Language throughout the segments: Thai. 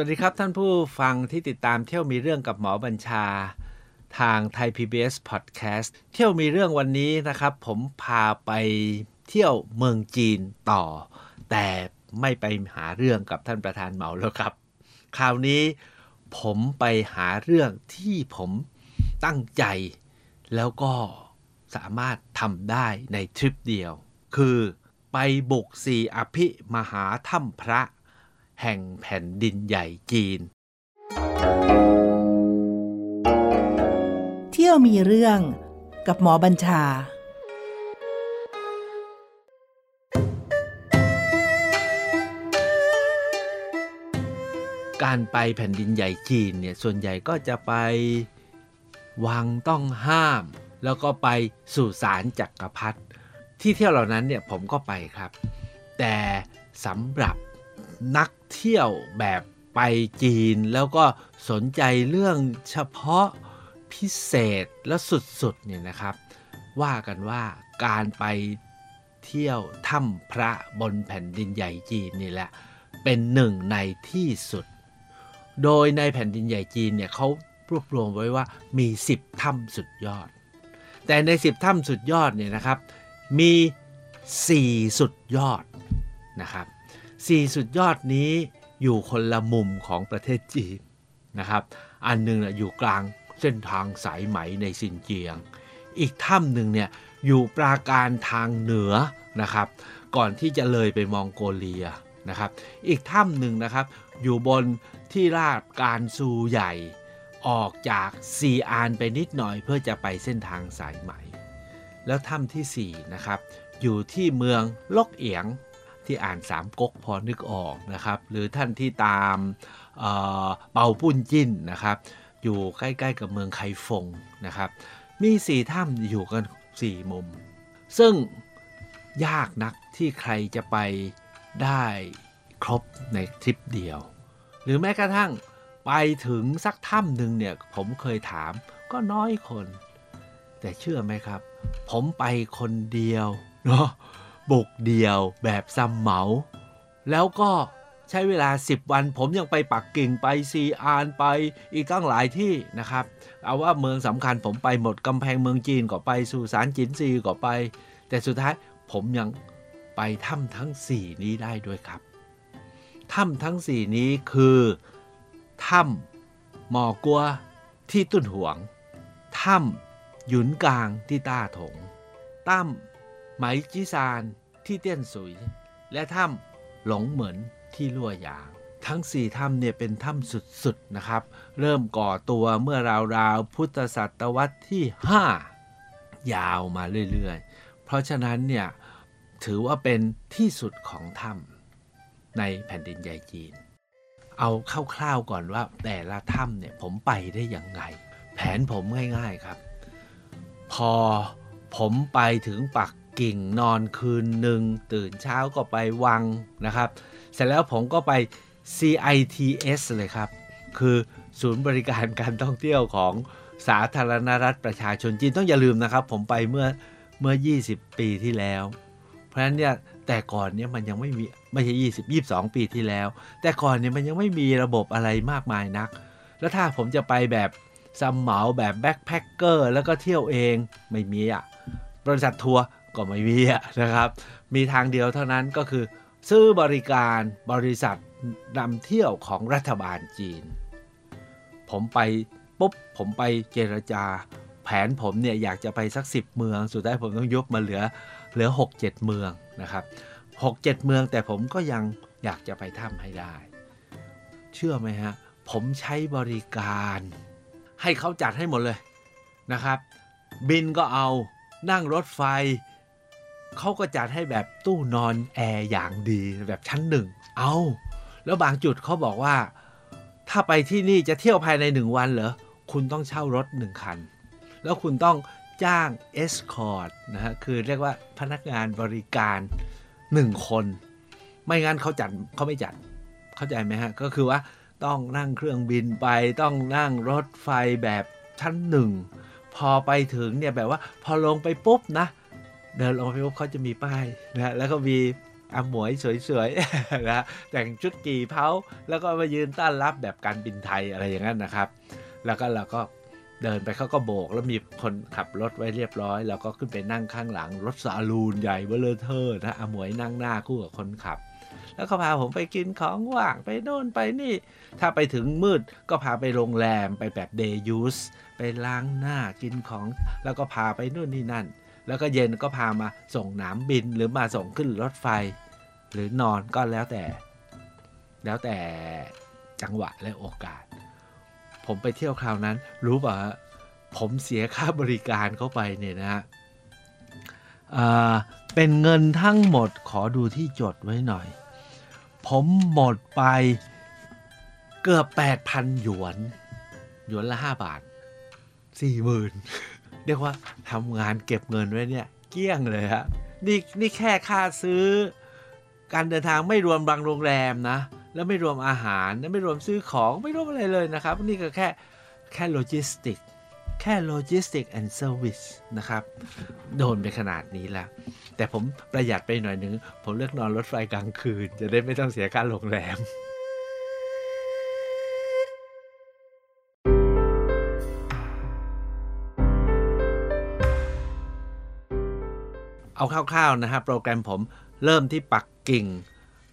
วัสดีครับท่านผู้ฟังที่ติดตามเที่ยวมีเรื่องกับหมอบัญชา ทางไทย PBS Podcast เที่ยวมีเรื่องวันนี้นะครับ ผมพาไปเที่ยวเมืองจีนต่อ แต่ไม่ไปหาเรื่องกับท่านประธานเหมาแล้วครับ คราวนี้ผมไปหาเรื่องที่ผมตั้งใจ แล้วก็สามารถทำได้ในทริปเดียว คือไปบุกสีอภิมหาถ้ำพระ แห่งแผ่นดินใหญ่จีน เที่ยวมีเรื่องกับหมอบัญชาการไปแผ่นดินใหญ่จีนเนี่ยส่วนใหญ่ก็จะไปวังต้องห้าม แล้วก็ไปสู่ศาลจักรพรรดิที่เที่ยวเหล่านั้นเนี่ยผมก็ไปครับ แต่สำหรับ นักเที่ยวแบบไปจีน แล้วก็สนใจเรื่องเฉพาะพิเศษและสุดๆเนี่ยนะครับ ว่ากันว่าการไปเที่ยวถ้ำพระบนแผ่นดินใหญ่จีนนี่แหละเป็นหนึ่งในที่สุด โดยในแผ่นดินใหญ่จีนเนี่ยเขารวบรวมไว้ว่ามี 10 ถ้ำสุดยอด แต่ใน 10 ถ้ำสุดยอดเนี่ยนะครับ มี 4 สุดยอดนะครับ 4สุดยอดนี้อยู่คนละมุมของประเทศจีนนะครับ อันหนึงน่ะอยู่กลางเส้นทางสายไหมในซินเจียง อีกถ้ำหนึ่งเนี่ยอยู่ปราการทางเหนือนะครับ ก่อนที่จะเลยไปมองโกเลียนะครับ อีกถ้ำหนึ่งนะครับอยู่บนที่ราบการซูใหญ่ ออกจากซีอานไปนิดหน่อยเพื่อจะไปเส้นทางสายไหม แล้วถ้ำที่4นะครับอยู่ที่เมืองลกเอียง ที่อ่านสามก๊กพอนึกออกนะครับ หรือท่านที่ตามเอ่อเปาปุ้นจิ้นนะครับ อยู่ใกล้ๆกับเมืองไคฟงนะครับ มีสี่ถ้ำอยู่กันสี่มุม ซึ่งยากนักที่ใครจะไปได้ครบในทริปเดียว หรือแม้กระทั่งไปถึงสักถ้ำหนึ่งเนี่ยผมเคยถามก็น้อยคน แต่เชื่อไหมครับ ผมไปคนเดียวเนาะ บุกเดียวแบบซัมเหมา แล้วก็ใช้เวลา 10 วัน ผมยังไปปักกิ่งไปซีอานไปอีกตั้งหลายที่นะครับ เอาว่าเมืองสำคัญผมไปหมดกำแพงเมืองจีนก็ไปสู่สารจินซีก็ไป แต่สุดท้ายผมยังไปถ้ำทั้ง 4 นี้ได้ด้วยครับถ้ำทั้ง 4 นี้คือถ้ำหมอกัวที่ตุ้นหวงถ้ำหยุนกลางที่ต้าถงถ้ำ ไหมจีซานที่เตี้ยนสุย และถ้ำหลงเหมือนที่ลั่วยาง ทั้ง4ถ้ำเนี่ยเป็นถ้ำสุดๆนะครับ เริ่มก่อตัวเมื่อราวๆพุทธศตวรรษที่ 5 ยาวมาเรื่อยๆ เพราะฉะนั้นเนี่ยถือว่าเป็นที่สุดของถ้ำในแผ่นดินใหญ่จีน เอาคร่าวๆก่อนว่าแต่ละถ้ำเนี่ยผมไปได้อย่างไง แผนผมง่ายๆครับ พอผมไปถึงปัก กิ่งนอนคืนหนึ่งตื่นเช้าก็ไปวังนะครับ เสร็จแล้วผมก็ไป CITS เลยครับ คือศูนย์บริการการท่องเที่ยวของสาธารณรัฐประชาชนจีนต้องอย่าลืมนะครับ ผมไปเมื่อเมื่อ 20 ปีที่แล้ว เพราะฉะนั้นเนี่ยแต่ก่อนเนี่ยมันยังไม่มีไม่ใช่20 22ปีที่แล้ว แต่ก่อนเนี่ยมันยังไม่มีระบบอะไรมากมายนัก แล้วถ้าผมจะไปแบบซัมเหมาแบบแบ็คแพคเกอร์แล้วก็เที่ยวเองไม่มีอะบริษัททัวร์ ก็ไม่มีนะครับ มีทางเดียวเท่านั้นก็คือ ซื้อบริการบริษัทนำเที่ยวของรัฐบาลจีน ผมไปปุ๊บผมไปเจรจา แผนผมเนี่ยอยากจะไปสัก 10 เมือง สุดท้ายผมต้องยกมาเหลือเหลือ 6-7 เมืองนะครับ 6-7 เมืองแต่ผมก็ยังอยากจะไปถ้ำให้ได้ เชื่อไหมฮะ ผมใช้บริการ ให้เขาจัดให้หมดเลยนะครับ บินก็เอานั่งรถไฟ เขาก็จัดให้แบบตู้นอนแอร์อย่างดีแบบชั้นหนึ่ง เอาแล้วบางจุดเขาบอกว่า ถ้าไปที่นี่จะเที่ยวภายในหนึ่งวันเหรอ คุณต้องเช่ารถหนึ่งคัน แล้วคุณต้องจ้าง escort นะฮะ คือเรียกว่าพนักงานบริการหนึ่งคน ไม่งั้นเขาจัดเขาไม่จัด เข้าใจไหมฮะ ก็คือว่าต้องนั่งเครื่องบินไป ต้องนั่งรถไฟแบบชั้นหนึ่ง พอไปถึงเนี่ยแบบว่าพอลงไปปุ๊บนะ เดินลงไปปุ๊บเขาจะมีป้ายนะแล้วก็มีอาหมวยสวยๆนะแต่งชุดกี่เผาแล้วก็มายืนต้อนรับแบบการบินไทยอะไรอย่างนั้นนะครับ แล้วก็เราก็เดินไปเขาก็โบก แล้วมีคนขับรถไว้เรียบร้อยแล้วก็ขึ้นไปนั่งข้างหลัง รถซาลูนใหญ่เบลเลอเทอร์นะอาหมวยนั่งหน้าคู่กับคนขับ แล้วก็พาผมไปกินของว่างไปโน่นไปนี่ ถ้าไปถึงมืดก็พาไปโรงแรมไปแบบเดย์ยูสไปล้างหน้ากินของ แล้วก็พาไปนู่นนี่นั่น แล้วก็เย็นก็พามาส่งหนามบินหรือมาส่งขึ้นรถไฟ หรือนอนก็แล้วแต่ แล้วแต่จังหวะและโอกาส ผมไปเที่ยวคราวนั้น รู้ป่ะผมเสียค่าบริการเข้าไปเนี่ยนะฮะเป็นเงินทั้งหมดขอดูที่จดไว้หน่อย ผมหมดไปเกือบ 8,000 หยวน หยวนละ 5 บาท 40,000 เรียกว่าทำงานเก็บเงินไว้เนี่ยเกี้ยงเลยฮะนี่นี่แค่ค่าซื้อ การเดินทางไม่รวมบางโรงแรมนะ แล้วไม่รวมอาหารและไม่รวมซื้อของไม่รวมอะไรเลยนะครับ นี่ก็แค่แค่โลจิสติกแค่ logistic and service นะครับ โดนไปขนาดนี้แล้ว แต่ผมประหยัดไปหน่อยนึง ผมเลือกนอนรถไฟกลางคืน จะได้ไม่ต้องเสียค่าโรงแรม เอาคร่าวๆนะฮะโปรแกรมผมเริ่มที่ปักกิ่ง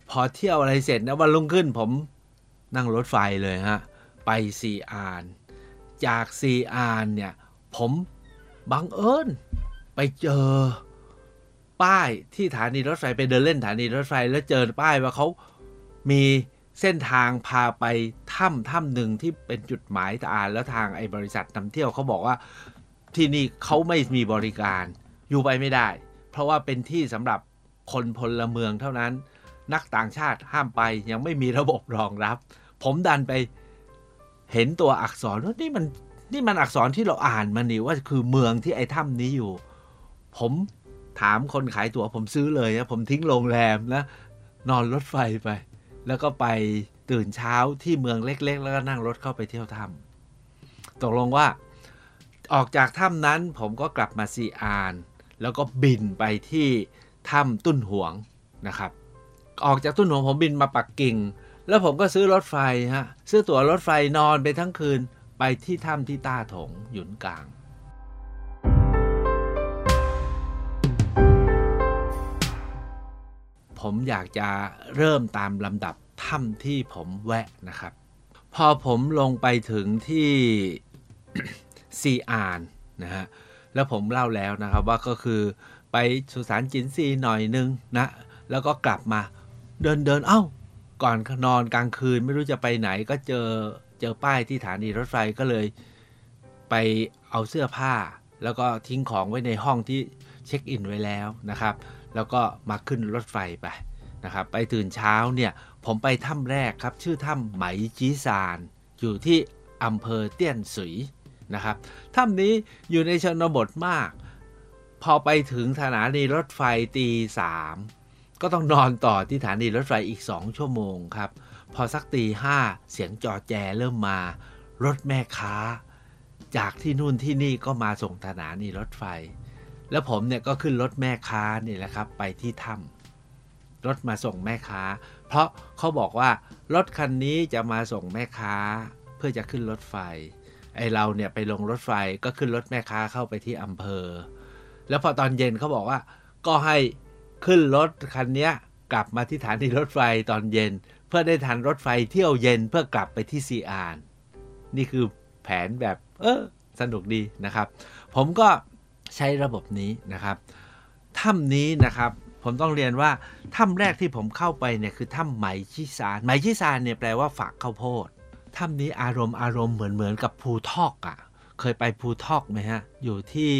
พอเที่ยวอะไรเสร็จนะวันรุ่งขึ้นผมนั่งรถไฟเลยฮะ ไปซีอานจากซีอานเนี่ย ผมบังเอิญไปเจอป้ายที่สถานีรถไฟไปเดินเล่นสถานีรถไฟแล้วเจอป้ายว่าเขามีเส้นทางพาไปถ้ำถ้ำหนึ่งที่เป็นจุดหมายตาานแล้วทางไอ้บริษัทนำเที่ยวเขาบอกว่าที่นี่เขาไม่มีบริการอยู่ไปไม่ได้ เพราะว่าเป็นที่สำหรับคนพลเมืองเท่านั้น นักต่างชาติห้ามไปยังไม่มีระบบรองรับ ผมดันไปเห็นตัวอักษรว่านี่มันนี่มันอักษรที่เราอ่านมันนี่ว่าคือเมืองที่ไอ้ถ้ำนี้อยู่ ผมถามคนขายตั๋วผมซื้อเลยนะผมทิ้งโรงแรมนะนอนรถไฟไป แล้วก็ไปตื่นเช้าที่เมืองเล็ก ๆ แล้วก็นั่งรถเข้าไปเที่ยวถ้ำตกลงว่าออกจากถ้ำนั้นผมก็กลับมาซีอาน แล้วก็บินไปที่ถ้ำตุ้นหวงนะครับ ออกจากตุ้นหวงผมบินมาปักกิ่ง แล้วผมก็ซื้อรถไฟฮะซื้อตั๋วรถไฟนอนไปทั้งคืนไปที่ถ้ำที่ต้าถงหยุนกลางผมอยากจะเริ่มตามลำดับถ้ำที่ผมแวะนะครับ พอผมลงไปถึงที่ซีอานนะฮะ แล้วผมเล่าแล้วนะครับว่าก็คือไปสุสานจินซีหน่อยนึงนะแล้วก็กลับมาเดินเดินเอ้า ก่อนนอนกลางคืนไม่รู้จะไปไหนก็เจอเจอป้ายที่สถานีรถไฟก็เลย ไปเอาเสื้อผ้า แล้วก็ทิ้งของไว้ในห้องที่เช็คอินไว้แล้วนะครับ แล้วก็มาขึ้นรถไฟไปนะครับไปตื่นเช้าเนี่ยผมไปถ้ำแรกครับ ชื่อถ้ำไหมจีซาน อยู่ที่อำเภอเตี้ยนสุย นะครับถ้ำนี้อยู่ในชนบทมาก พอไปถึงสถานีรถไฟตีสามก็ต้องนอนต่อที่สถานีรถไฟอีก 2 ชั่วโมงครับ พอสักตีห้าเสียงจอแจเริ่มมา รถแม่ค้า จากที่นู่นที่นี่ก็มาส่งสถานีรถไฟ แล้วผมเนี่ยก็ขึ้นรถแม่ค้านี่แหละครับ ไปที่ถ้ำรถมาส่งแม่ค้า เพราะเขาบอกว่ารถคันนี้จะมาส่งแม่ค้า เพื่อจะขึ้นรถไฟ ไอเราเนี่ยไปลงรถไฟก็ขึ้นรถแม่ค้าเข้าไปที่อำเภอ แล้วพอตอนเย็นเขาบอกว่า ก็ให้ขึ้นรถคันนี้กลับมาที่ฐานีรถไฟตอนเย็น เพื่อได้ทันรถไฟเที่ยวเย็นเพื่อกลับไปที่ซีอาน นี่คือแผนแบบเออสนุกดีนะครับ ผมก็ใช้ระบบนี้นะครับถ้ำนี้นะครับผมต้องเรียนว่าถ้ำแรกที่ผมเข้าไปเนี่ยคือถ้ำไหมชิซานไหมชิซานเนี่ยแปลว่าฝักข้าวโพด ถ้ำนี้อารมณ์อารมณ์เหมือนเหมือนกับภูทอกอะ่ะ เคยไปภูทอกไหมฮะ อยู่ที่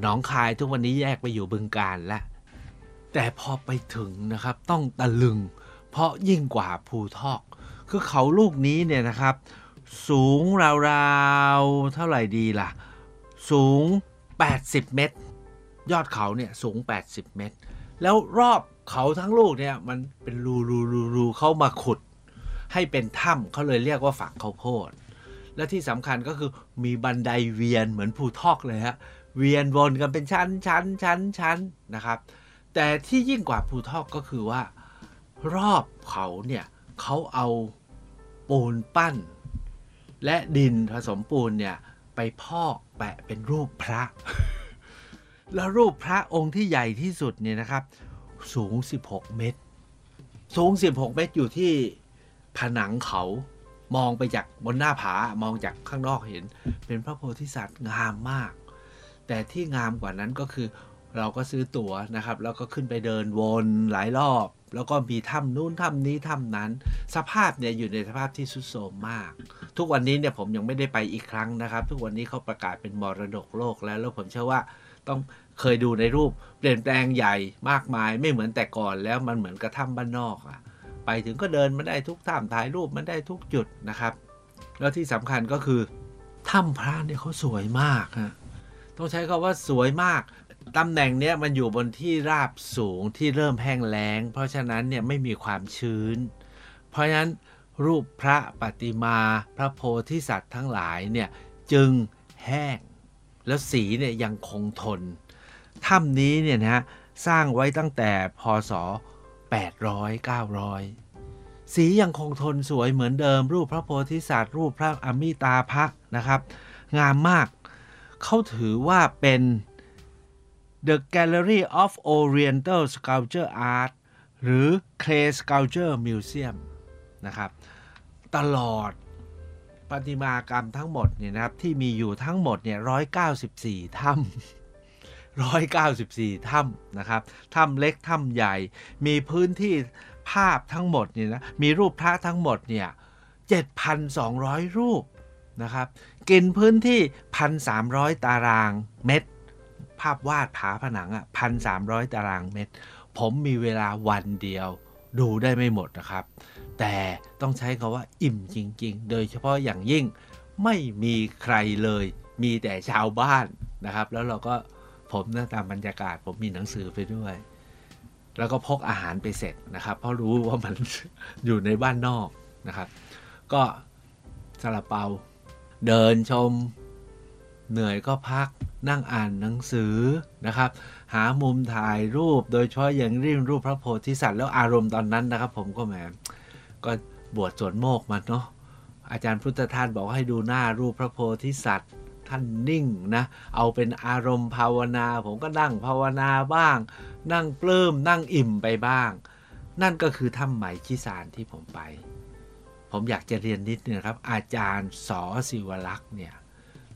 หนองคายทุกวันนี้แยกไปอยู่บึงการแล้วแต่พอไปถึงนะครับต้องตะลึง เพราะยิ่งกว่าภูทอก คือเขาลูกนี้เนี่ยนะครับ สูงราวๆเท่าไหร่ดีล่ะ สูง 80 เมตร ยอดเขาเนี่ยสูง 80 เมตร แล้วรอบเขาทั้งลูกเนี่ยมันเป็นรูรูรูรูเข้ามาขุด ให้เป็นถ้ำเขาเลยเรียกว่าฝักข้าวโพด และที่สำคัญก็คือมีบันไดเวียนเหมือนภูทอกเลยฮะเวียนวนกันเป็นชั้นชั้นชั้นชั้นนะครับแแต่ที่ยิ่งกว่าภูทอกก็คือว่า รอบเขาเนี่ยเขาเอาปูนปั้น และดินผสมปูนเนี่ยไปพอกแปะเป็นรูปพระ แล้วรูปพระองค์ที่ใหญ่ที่สุดเนี่ยนะครับ สูง 16 เมตร สูง 16 เมตรอยู่ที่ ผนังเขามองไปจากบนหน้าผามองจากข้างนอกเห็น เป็นพระโพธิสัตว์งามมาก แต่ที่งามกว่านั้นก็คือเราก็ซื้อตั๋วนะครับ แล้วก็ขึ้นไปเดินวนหลายรอบ แล้วก็มีถ้ำนู้นถ้ำนี้ถ้ำนั้น สภาพเนี่ยอยู่ในสภาพที่สุดโทรมมาก ทุกวันนี้เนี่ยผมยังไม่ได้ไปอีกครั้งนะครับ ทุกวันนี้เขาประกาศเป็นมรดกโลกแล้ว แล้วผมเชื่อว่าต้องเคยดูในรูปเปลี่ยนแปลงใหญ่มากมาย ไม่เหมือนแต่ก่อนแล้วมันเหมือนกระถ้ำบ้านนอกอะ ไปถึงก็เดินมาได้ทุกถ้ำถ่ายรูปมันได้ทุกจุดนะครับ แล้วที่สำคัญก็คือถ้ำพระเนี่ยเขาสวยมากฮะต้องใช้คาว่าสวยมากตำแหน่งเนี้ยมันอยู่บนที่ราบสูงที่เริ่มแห้งแล้ง เพราะฉะนั้นเนี่ยไม่มีความชื้น เพราะฉะนั้นรูปพระปฏิมาพระโพธิสัตว์ทั้งหลายเนี่ยจึงแห้ง แล้วสีเนี่ยยังคงทนถ้ำนี้เนี่ยนะฮะสร้างไว้ตั้งแต่พศ 800 900 สียังคงทนสวยเหมือนเดิม รูปพระโพธิสัตว์รูปพระอมิตาภะนะครับ งามมาก เขาถือว่าเป็น The Gallery of Oriental Sculpture Art หรือ Clay Sculpture Museum นะครับตลอดประติมากรรมทั้งหมดเนี่ยนะครับที่มีอยู่ทั้งหมดเนี่ย194ถ้ำ 194 ถ้ำนะครับ ถ้ำเล็ก ถ้ำใหญ่ มีพื้นที่ภาพทั้งหมดเนี่ยนะ มีรูปพระทั้งหมดเนี่ย 7,200 รูปนะครับ กินพื้นที่ 1,300 ตารางเมตร ภาพวาดผาผนังอะ 1,300 ตารางเมตร ผมมีเวลาวันเดียวดูได้ไม่หมดนะครับ แต่ต้องใช้คาว่าอิ่มจริง ๆ โดยเฉพาะอย่างยิ่งไม่มีใครเลย มีแต่ชาวบ้านนะครับ แล้วเราก็ ผมนะตามบรรยากาศ ผมมีหนังสือไปด้วย แล้วก็พกอาหารไปเสร็จนะครับ เพราะรู้ว่ามันอยู่ในบ้านนอกนะครับ ก็ซาลาเปา เดินชม เหนื่อยก็พักนั่งอ่านหนังสือนะครับ หามุมถ่ายรูปโดยเฉพาะอย่างริ่มรูปพระโพธิสัตว์แล้วอารมณ์ตอนนั้นนะครับ ผมก็แหมก็บวชสวนโมกมาเนาะอาจารย์พุทธทาสบอกให้ดูหน้ารูปพระโพธิสัตว์ ท่านนิ่งนะ เอาเป็นอารมณ์ภาวนา ผมก็นั่งภาวนาบ้าง นั่งปลื้มนั่งอิ่มไปบ้าง นั่นก็คือถ้ำใหม่ชิสารที่ผมไป ผมอยากจะเรียนนิดนึงครับ อาจารย์สอศิวลักษ์เนี่ย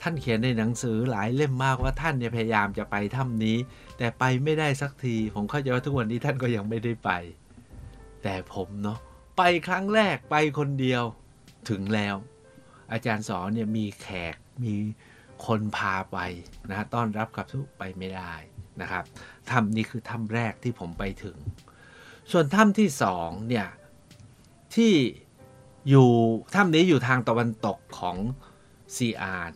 ท่านเขียนในหนังสือหลายเล่มมากว่าท่านเนี่ยพยายามจะไปถ้ำนี้ แต่ไปไม่ได้สักที ผมเข้าใจว่าทุกวันนี้ท่านก็ยังไม่ได้ไป แต่ผมเนาะไปครั้งแรกไปคนเดียวถึงแล้ว อาจารย์สอนเนี่ยมีแขกมี คนพาไปนะต้อนรับกับทุกไปไม่ได้นะครับถ้ำนี้คือถ้ำแรกที่ผมไปถึง ส่วนถ้ำที่สองเนี่ยที่อยู่ถ้ำนี้อยู่ทางตะวันตกของซีอาน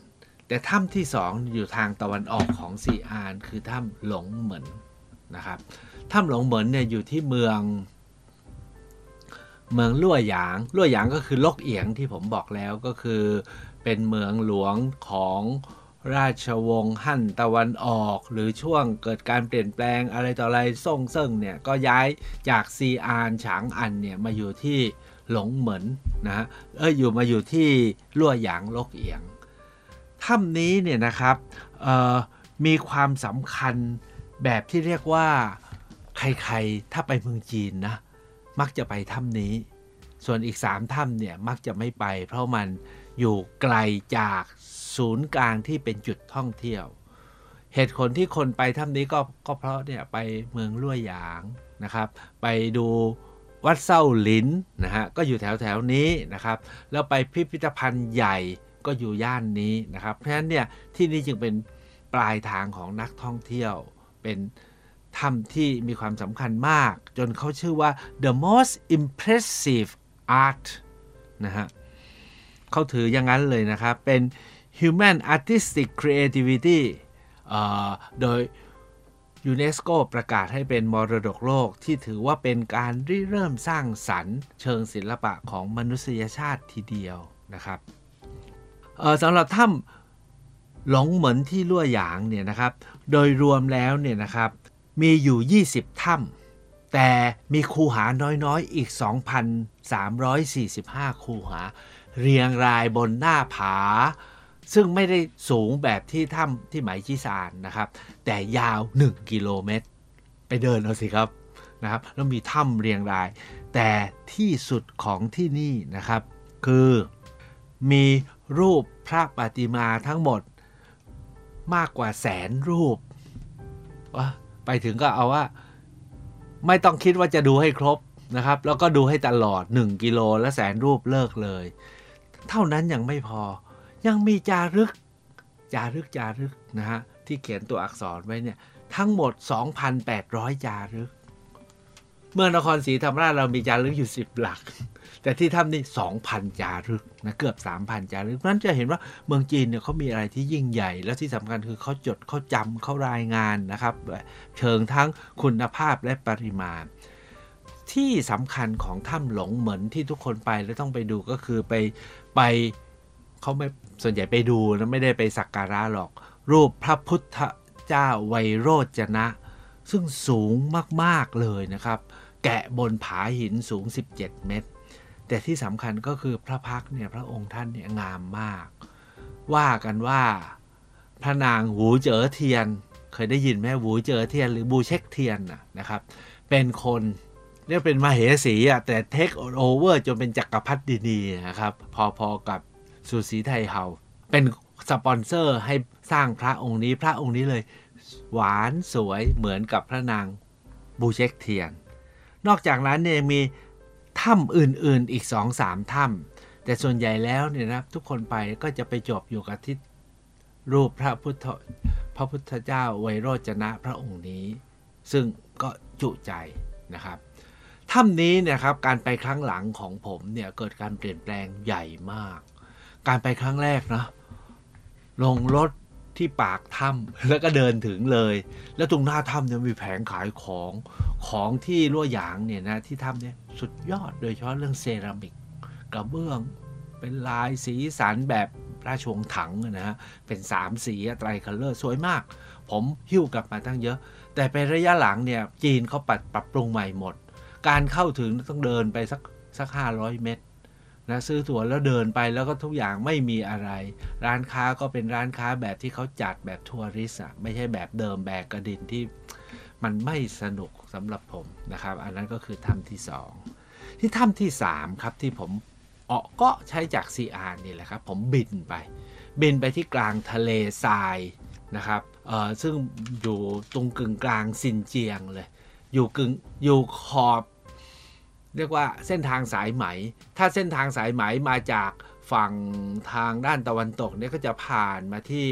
แต่ถ้ำที่สองอยู่ทางตะวันออกของซีอานคือถ้ำหลงเหมือนนะครับถ้ำหลงเหมือนเนี่ยอยู่ที่เมือง เมืองลั่วหยางลั่วหยางก็คือลกเอียงที่ผมบอกแล้วก็คือ เป็นเมืองหลวงของราชวงศ์ฮั่นตะวันออก หรือช่วงเกิดการเปลี่ยนแปลงอะไรต่ออะไรซ่งเซิ่งเนี่ย ก็ย้ายจากซีอานฉางอันเนี่ยมาอยู่ที่หลงเหมือนนะเอออยู่มาอยู่ที่ลั่วหยางลกเอียงถ้ำนี้เนี่ยนะครับมีความสำคัญแบบที่เรียกว่าใครๆ ถ้าไปเมืองจีนนะ มักจะไปถ้ำนี้ ส่วนอีกสามถ้ำเนี่ยมักจะไม่ไป เพราะมันอยู่ไกลจากศูนย์กลางที่เป็นจุดท่องเที่ยว เหตุผลที่คนไปถ้ำนี้ก็ก็เพราะเนี่ยไปเมืองลั่วหยางนะครับ ไปดูวัดเส้าหลินนะฮะก็อยู่แถวแถวนี้นะครับ แล้วไปพิพิธภัณฑ์ใหญ่ก็อยู่ย่านนี้นะครับ เพราะฉะนั้นเนี่ยที่นี่จึงเป็นปลายทางของนักท่องเที่ยวเป็น ถ้ำที่มีความสำคัญมาก จนเขาชื่อว่า the most impressive art นะฮะเขาถืออย่างนั้นเลยนะครับ เป็น human artistic creativity โดยยูเนสโกประกาศให้เป็นมรดกโลกที่ถือว่าเป็นการริเริ่มสร้างสรรค์ เชิงศิลปะของมนุษยชาติทีเดียวนะครับสำหรับถ้ำหลงเหมือนที่ลั่วหยางเนี่ยนะครับ โดยรวมแล้วเนี่ยนะครับ มีอยู่ 20 ถ้ำแต่มีคูหาน้อยๆ อีก 2,345 คูหา เรียงรายบนหน้าผา ซึ่งไม่ได้สูงแบบที่ถ้ำที่ไหมชิซานนะครับ แต่ยาว 1 กิโลเมตร ไปเดินเอาสิครับนะครับ แล้วมีถ้ำเรียงราย แต่ที่สุดของที่นี่นะครับ คือมีรูปพระปฏิมาทั้งหมดมากกว่าแสนรูปวะ ไปถึงก็เอาว่า ไม่ต้องคิดว่าจะดูให้ครบนะครับ แล้วก็ดูให้ตลอด 1 กิโลและแสนรูปเลิกเลย เท่านั้นยังไม่พอ ยังมีจารึก จารึกจารึกนะฮะที่เขียนตัวอักษรไว้เนี่ยทั้งหมด 2,800 จารึก เมื่อนครศรีธรรมราชเรามีจารึกอยู่10หลัก แต่ที่ถ้ำนี่2,000จารึกนะเกือบ3,000จารึกนั้นจะเห็นว่าเมืองจีนเนี่ยเขามีอะไรที่ยิ่งใหญ่ และที่สำคัญคือเขาจดเขาจำเขารายงานนะครับ เชิงทั้งคุณภาพและปริมาณที่สำคัญของถ้ำหลงเหมือนที่ทุกคนไปแล้วต้องไปดูก็คือไปไปเขาไม่ส่วนใหญ่ไปดูนะไม่ได้ไปสักการะหรอก รูปพระพุทธเจ้าไวยโรจนะ ซึ่งสูงมาก ๆ เลยนะครับ แกะบนผาหินสูง 17 เมตร แต่ที่สำคัญก็คือพระพักตร์เนี่ยพระองค์ท่านเนี่ยงามมาก ว่ากันว่าพระนางอู่เจ๋อเทียน เคยได้ยินไหมอู่เจ๋อเทียน หรือบูเช็กเทียนนะนะครับ เป็นคนเรียกเป็นมาเหสีอะแต่เทคโอเวอร์จนเป็นจักรพรรดินีนะครับ พอๆกับซูสีไทเฮาเป็นสปอนเซอร์ให้สร้างพระองค์นี้พระองค์นี้เลย หวานสวยเหมือนกับพระนางบูเช็คเทียน นอกจากนั้นเนี่ยมีถ้ำอื่นๆอีกสองสามถ้ำแต่ส่วนใหญ่แล้วเนี่ยนะทุกคนไปก็จะไปจบอยู่กับที่รูปพระพุทธพระพุทธเจ้าไวยโรจนะพระองค์นี้ ซึ่งก็จุใจนะครับถ้ำนี้เนี่ยครับการไปครั้งหลังของผมเนี่ยเกิดการเปลี่ยนแปลงใหญ่มาก การไปครั้งแรกนะลงรถ ที่ปากถ้ำแล้วก็เดินถึงเลย แล้วตรงหน้าถ้ำเนี่ยมีแผงขายของของที่รั่วหยางเนี่ยนะที่ถ้ำเนี่ยสุดยอดโดยเฉพาะเรื่องเซรามิกกระเบื้องเป็นลายสีสันแบบราชวงศ์ถังนะฮะเป็นสามสีอะไตรคัลเลอร์สวยมาก ผมหิ้วกลับมาตั้งเยอะ แต่ไประยะหลังเนี่ยจีนเขาปรับปรับปรุงใหม่หมด การเข้าถึงต้องเดินไปสักสักห้าร้อยเมตร นะซื้อตั๋วแล้วเดินไปแล้วก็ทุกอย่างไม่มีอะไร ร้านค้าก็เป็นร้านค้าแบบที่เขาจัดแบบทัวริส์อะไม่ใช่แบบเดิมแบกกระดินที่มันไม่สนุกสำหรับผมนะครับ อันนั้นก็คือถ้ำที่สองที่ถ้ำที่สามครับที่ผมเออก็ใช้จาก CR นี่แหละครับ ผมบินไป บินไปที่กลางทะเลทรายนะครับเอ่อซึ่งอยู่ตรงกึ่งกลางซินเจียงเลย อยู่กึ่งอยู่ขอบ เรียกว่าเส้นทางสายไหม ถ้าเส้นทางสายไหมมาจากฝั่งทางด้านตะวันตกเนี่ยก็จะผ่านมาที่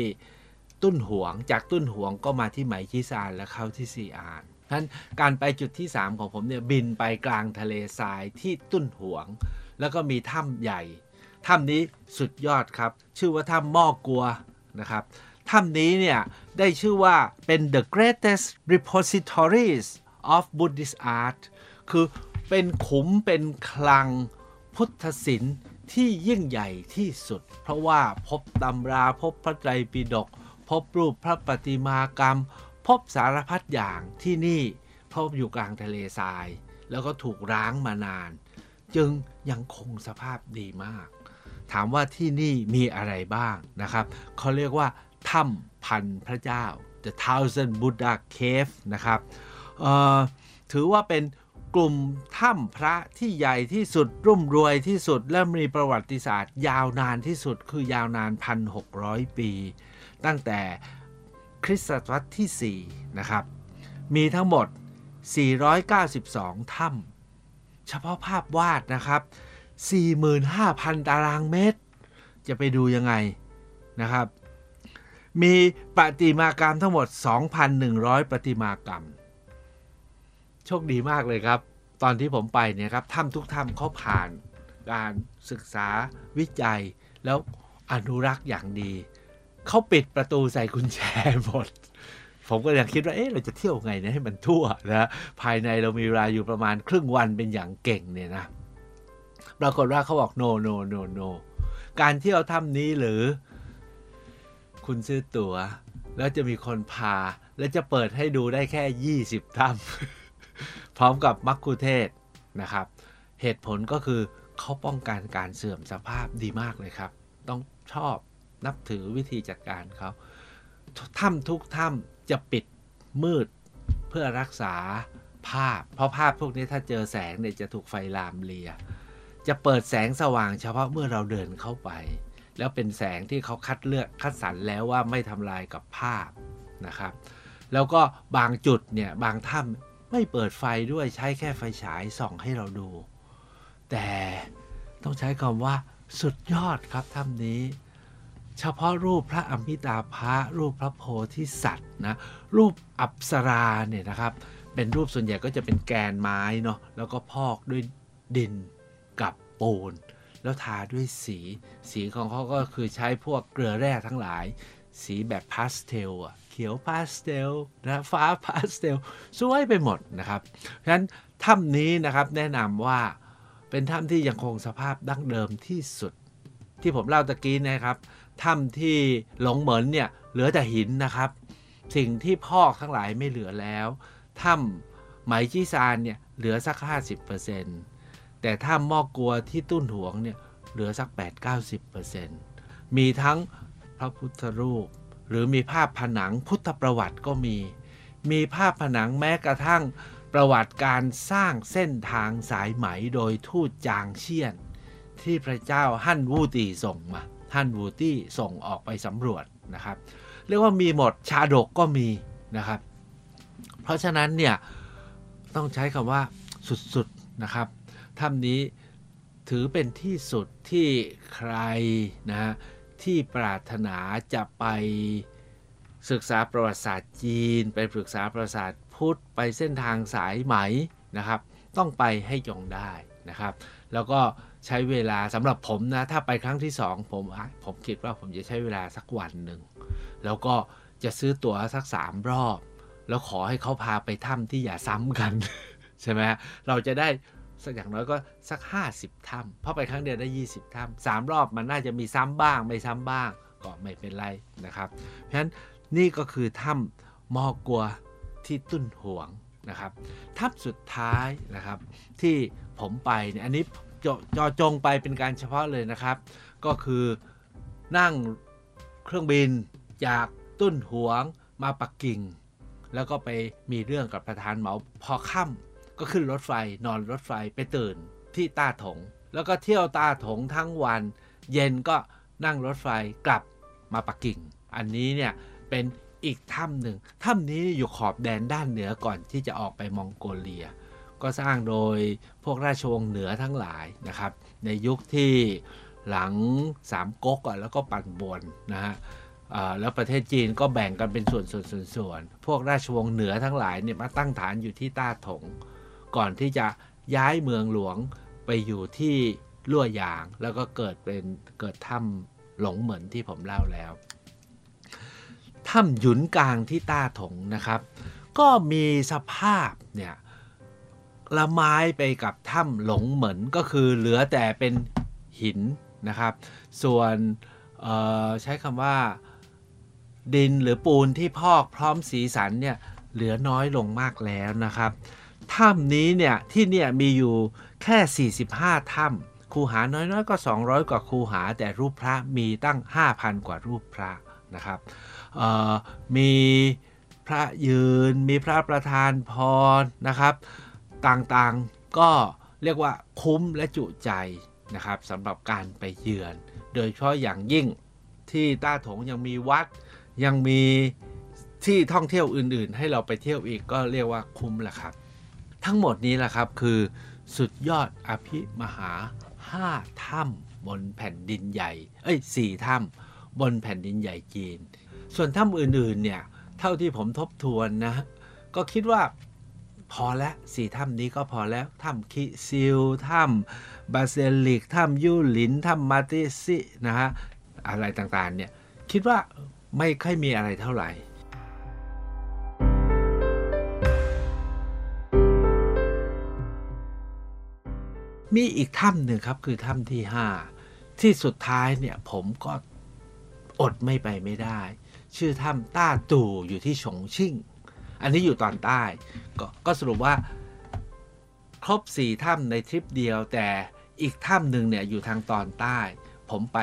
ตุ้นหวง จากตุ้นหวงก็มาที่ไหมชิซานแล้วเข้าที่ซีอานนั้นการไปจุดที่ 3 ของผมเนี่ยบินไปกลางทะเลทรายที่ตุ้นหวง แล้วก็มีถ้ำใหญ่ ถ้ำนี้สุดยอดครับ ชื่อว่าถ้ำม้อกัวนะครับ ถ้ำนี้เนี่ยได้ชื่อว่าเป็น the greatest repositories of Buddhist art คือ เป็นขุมเป็นคลังพุทธศิลป์ที่ยิ่งใหญ่ที่สุด เพราะว่าพบตำราพบพระไตรปิฎกพบรูปพระปฏิมากรรม พบสารพัดอย่างที่นี่พบอยู่กลางทะเลทราย แล้วก็ถูกร้างมานาน จึงยังคงสภาพดีมาก ถามว่าที่นี่มีอะไรบ้างนะครับเขาเรียกว่าถ้ำพันพระเจ้า The Thousand Buddha Cave นะครับถือว่าเป็น กลุ่มถ้ำพระที่ใหญ่ที่สุดรุ่มรวยที่สุด และมีประวัติศาสตร์ ยาวนานที่สุดคือยาวนาน 1,600 ปี ตั้งแต่คริสตศตวรรษที่ 4 นะครับ มีทั้งหมด 492 ถ้ำเฉพาะภาพวาดนะครับ 45,000 ตารางเมตร จะไปดูยังไงนะครับ มีประติมากรรมทั้งหมด 2,100 ประติมากรรม โชคดีมากเลยครับ ตอนที่ผมไปเนี่ยครับถ้ำทุกถ้ำเขาผ่านการศึกษาวิจัย แล้วอนุรักษ์อย่างดี เขาปิดประตูใส่กุญแจหมด ผมก็ยังคิดว่าเอ๊ะเราจะเที่ยวไงนะให้มันทั่วนะภายในเรามีเวลาอยู่ประมาณครึ่งวันเป็นอย่างเก่งเนี่ยนะปรากฏว่าเขาบอก no no no no การเที่ยวถ้ำนี้หรือ คุณซื้อตั๋ว แล้วจะมีคนพา และจะเปิดให้ดูได้แค่ 20ถ้ำ พร้อมกับมักคุเทศนะครับ เหตุผลก็คือเขาป้องกันการเสื่อมสภาพดีมากเลยครับ ต้องชอบนับถือวิธีจัดการเขาถ้ำทุกถ้ำจะปิดมืดเพื่อรักษาภาพ เพราะภาพพวกนี้ถ้าเจอแสงเนี่ยจะถูกไฟลามเลีย จะเปิดแสงสว่างเฉพาะเมื่อเราเดินเข้าไป แล้วเป็นแสงที่เขาคัดเลือกคัดสรรแล้วว่าไม่ทำลายกับภาพนะครับ แล้วก็บางจุดเนี่ยบางถ้ำ ไม่เปิดไฟด้วยใช้แค่ไฟฉายส่องให้เราดู แต่ต้องใช้คำว่าสุดยอดครับถ้ำนี้ เฉพาะรูปพระอมิตาภะรูปพระโพธิสัตว์นะรูปอัปสราเนี่ยนะครับ เป็นรูปส่วนใหญ่ก็จะเป็นแกนไม้เนาะแล้วก็พอกด้วยดินกับปูนแล้วทาด้วยสี สีของเขาก็คือใช้พวกเกลือแร่ทั้งหลาย สีแบบพาสเทลอะเขียวพาสเทลนะฟ้าพาสเทลสวยไปหมดนะครับเพราะฉะนั้นถ้ำนี้นะครับแนะนำว่าเป็นถ้ำที่ยังคงสภาพดั้งเดิมที่สุด ที่ผมเล่าตะกี้นะครับถ้ำที่หลงเหมินเนี่ยเหลือแต่หินนะครับ สิ่งที่พอกทั้งหลายไม่เหลือแล้วถ้ำไหมจี้ซานเนี่ยเหลือสัก 50%แต่ถ้ำมอกกัวที่ตุ้นหวงเนี่ยเหลือสัก 8-90%มีทั้ง พระพุทธรูป หรือมีภาพผนังพุทธประวัติก็มี มีภาพผนังแม้กระทั่งประวัติการสร้างเส้นทางสายไหมโดยทูตจางเชียน ที่พระเจ้าฮั่นวูตีส่งมาฮั่นวูตี้ส่งออกไปสำรวจนะครับ เรียกว่ามีหมดชาดกก็มีนะครับ เพราะฉะนั้นเนี่ยต้องใช้คำว่าสุดๆนะครับถ้ำนี้ถือเป็นที่สุดที่ใครนะฮะ ที่ปรารถนาจะไปศึกษาประวัติศาสตร์จีน ไปศึกษาประวัติศาสตร์พุทธไปเส้นทางสายไหมนะครับ ต้องไปให้ยงได้นะครับ แล้วก็ใช้เวลาสำหรับผมนะ ถ้าไปครั้งที่สองผมผมคิดว่าผมจะใช้เวลาสักวันหนึ่ง แล้วก็จะซื้อตั๋วสักสามรอบ แล้วขอให้เขาพาไปถ้ำที่อย่าซ้ำกัน ใช่ไหมเราจะได้ สักอย่างน้อยก็สัก 50ถ้ำเพราะไปครั้งเดียวได้ 20ถ้ำสามรอบมันน่าจะมีซ้ำบ้างไม่ซ้ำบ้าง ก็ไม่เป็นไรนะครับ เพราะฉะนั้นนี่ก็คือถ้ำมอกัวที่ตุ้นหวงนะครับถ้ำสุดท้ายนะครับที่ผมไปเนี่ยอันนี้จอจงไปเป็นการเฉพาะเลยนะครับ ก็คือนั่งเครื่องบินจากตุ้นหวงมาปักกิ่ง แล้วก็ไปมีเรื่องกับประธานเหมาพอค่ำ ก็ขึ้นรถไฟนอนรถไฟไปตื่นที่ต้าถง แล้วก็เที่ยวต้าถงทั้งวัน เย็นก็นั่งรถไฟกลับมาปักกิ่ง อันนี้เนี่ยเป็นอีกถ้ำหนึ่งถ้ำนี้อยู่ขอบแดนด้านเหนือก่อนที่จะออกไปมองโกเลีย ก็สร้างโดยพวกราชวงศ์เหนือทั้งหลายนะครับ ในยุคที่หลังสามก๊กแล้วก็ปั่นบนนะฮะแล้วประเทศจีนก็แบ่งกันเป็นส่วนส่วนส่วนส่วนพวกราชวงศ์เหนือทั้งหลายเนี่ยมาตั้งฐานอยู่ที่ต้าถง ก่อนที่จะย้ายเมืองหลวงไปอยู่ที่ลั่วยาง แล้วก็เกิดเป็นเกิดถ้ำหลงเหมือนที่ผมเล่าแล้วถ้ำหยุนกลางที่ต้าถงนะครับ ก็มีสภาพเนี่ยละไม้ไปกับถ้ำหลงเหมือนก็คือเหลือแต่เป็นหินนะครับ ส่วนใช้คำว่า ดินหรือปูนที่พอกพร้อมสีสันเนี่ยเหลือน้อยลงมากแล้วนะครับ ถ้ำนี้เนี่ยที่เนี่ยมีอยู่แค่ 45 ถ้ำคูหาน้อยๆ ก็ 200 กว่าคูหา แต่รูปพระมีตั้ง 5,000 กว่ารูปพระนะครับมีพระยืนมีพระประธานพรนะครับต่างๆก็เรียกว่าคุ้มและจุใจนะครับสำหรับการไปเยือน โดยเฉพาะอย่างยิ่งที่ต้าถงยังมีวัดยังมีที่ท่องเที่ยวอื่นๆ ให้เราไปเที่ยวอีกก็เรียกว่าคุ้มแหละครับ ทั้งหมดนี้แหละครับคือสุดยอดอภิมหาห้าถ้ำบนแผ่นดินใหญ่ เอ้ยสี่ถ้ำบนแผ่นดินใหญ่จีน ส่วนถ้ำอื่นๆเนี่ยเท่าที่ผมทบทวนนะ ก็คิดว่าพอแล้วสี่ถ้ำนี้ก็พอแล้วถ้ำคิซิลถ้ำบาเซลิกถ้ำยูหลินถ้ำมาติซินะฮะอะไรต่างๆเนี่ยคิดว่าไม่ค่อยมีอะไรเท่าไหร่ มีอีกถ้ำหนึ่งครับคือถ้ำที่5ที่สุดท้ายเนี่ยผมก็อดไม่ไปไม่ได้ ชื่อถ้ำต้าตู่อยู่ที่ฉงชิ่ง อันนี้อยู่ตอนใต้กก็สรุปว่าครบสี่ถ้ำในทริปเดียว แต่อีกถ้ำหนึ่งเนี่ยอยู่ทางตอนใต้ ผมไป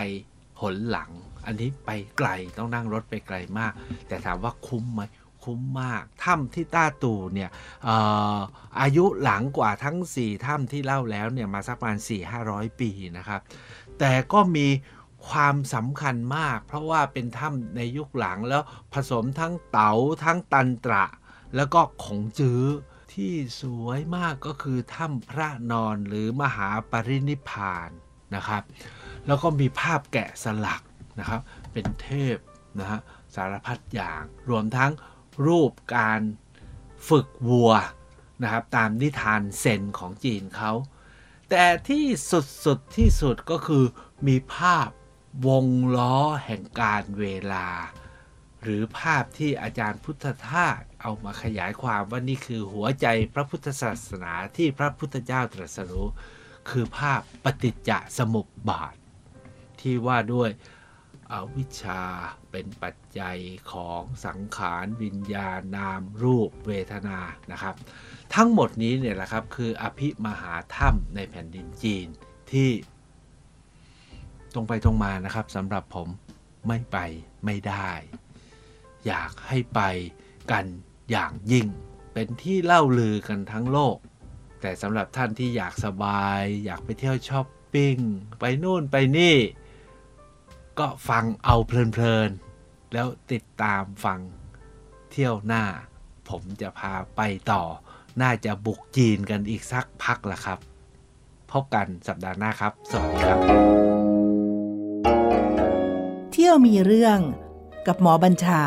หนหลัง อันนี้ไปไกลต้องนั่งรถไปไกลมาก แต่ถามว่าคุ้มไหม คุ้มมากถ้ำที่ต้าตูเนี่ยอาอายุหลังกว่าทั้ง 4ถ้ำที่เล่าแล้วเนี่ยมาสักประมาณ 4-500 ปีนะครับ แต่ก็มีความสำคัญมาก เพราะว่าเป็นถ้ำในยุคหลังแล้วผสมทั้งเต๋าทั้งตันตระ แล้วก็ของจื้อที่สวยมากก็คือถ้ำพระนอนหรือมหาปรินิพานนะครับ แล้วก็มีภาพแกะสลักนะครับ เป็นเทพนะฮะสารพัดอย่างรวมทั้ง รูปการฝึกวัวนะครับตามนิทานเซนของจีนเขา แต่ที่สุดๆที่สุดก็คือมีภาพวงล้อแห่งการเวลา หรือภาพที่อาจารย์พุทธทาสเอามาขยายความว่านี่คือหัวใจพระพุทธศาสนาที่พระพุทธเจ้าตรัสรู้คือภาพปฏิจจสมุปบาท ที่ว่าด้วย อวิชชาเป็นปัจจัยของสังขารวิญญาณนามรูปเวทนานะครับ ทั้งหมดนี้เนี่ยแหละครับคืออภิมหาถ้ำในแผ่นดินจีนที่ตรงไปตรงมานะครับสำหรับผมไม่ไปไม่ได้ อยากให้ไปกันอย่างยิ่ง เป็นที่เล่าลือกันทั้งโลก แต่สำหรับท่านที่อยากสบาย อยากไปเที่ยวช้อปปิ้ง ไปนู่นไปนี่ ก็ฟังเอาเพลินๆ แล้วติดตามฟังเที่ยวหน้า ผมจะพาไปต่อ น่าจะบุกจีนกันอีกสักพักละครับ พบกันสัปดาห์หน้าครับ สวัสดีครับ เที่ยวมีเรื่องกับหมอบัญชา